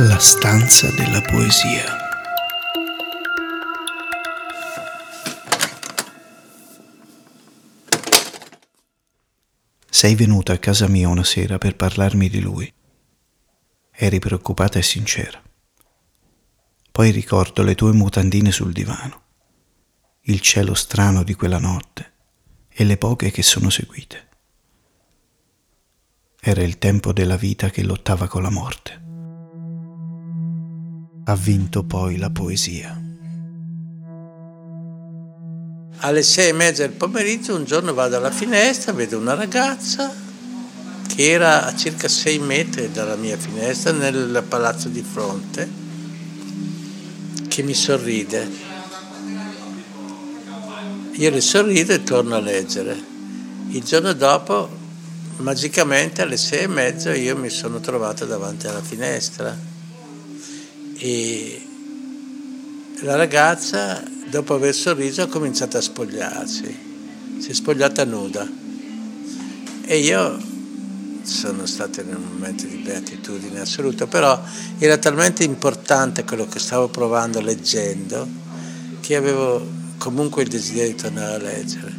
La stanza della poesia. Sei venuta a casa mia una sera per parlarmi di lui. Eri preoccupata e sincera. Poi ricordo le tue mutandine sul divano, il cielo strano di quella notte e le poche che sono seguite. Era il tempo della vita che lottava con la morte. Ha vinto poi la poesia. Alle sei e mezza del pomeriggio un giorno vado alla finestra, vedo una ragazza che era a circa sei metri dalla mia finestra nel palazzo di fronte, che mi sorride. Io le sorrido e torno a leggere. Il giorno dopo magicamente alle sei e mezza io mi sono trovato davanti alla finestra e la ragazza dopo aver sorriso ha cominciato a spogliarsi, si è spogliata nuda e io sono stato in un momento di beatitudine assoluta, però era talmente importante quello che stavo provando leggendo che avevo comunque il desiderio di tornare a leggere.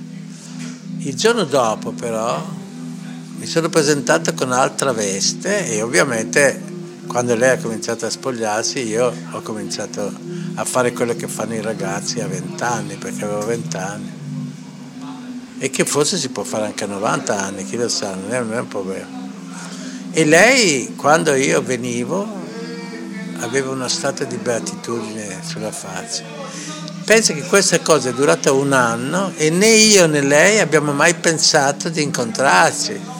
Il giorno dopo però mi sono presentato con altra veste e ovviamente quando lei ha cominciato a spogliarsi io ho cominciato a fare quello che fanno i ragazzi a 20 anni, perché avevo 20 anni. E che forse si può fare anche a 90 anni, chi lo sa, non è, un problema. E lei, quando io venivo, aveva uno stato di beatitudine sulla faccia. Penso che questa cosa è durata un anno e né io né lei abbiamo mai pensato di incontrarci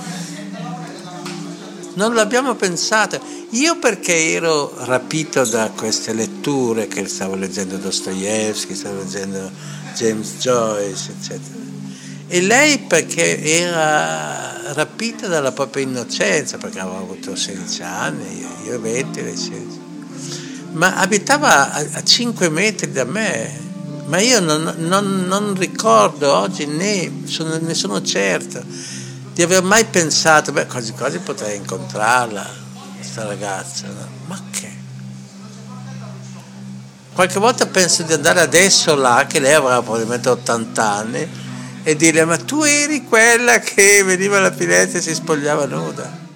non l'abbiamo pensato. Io perché ero rapito da queste letture che stavo leggendo Dostoevsky, stavo leggendo James Joyce, eccetera. E lei perché era rapita dalla propria innocenza, perché aveva avuto 16 anni, io 20, lei 16. Ma abitava a, a 5 metri da me, ma io non, non, non ricordo oggi né sono, ne sono certo di aver mai pensato, beh, quasi quasi potrei incontrarla, questa ragazza, no? ma che? Qualche volta penso di andare adesso là, che lei avrà probabilmente 80 anni, e dire, ma tu eri quella che veniva alla finestra e si spogliava nuda.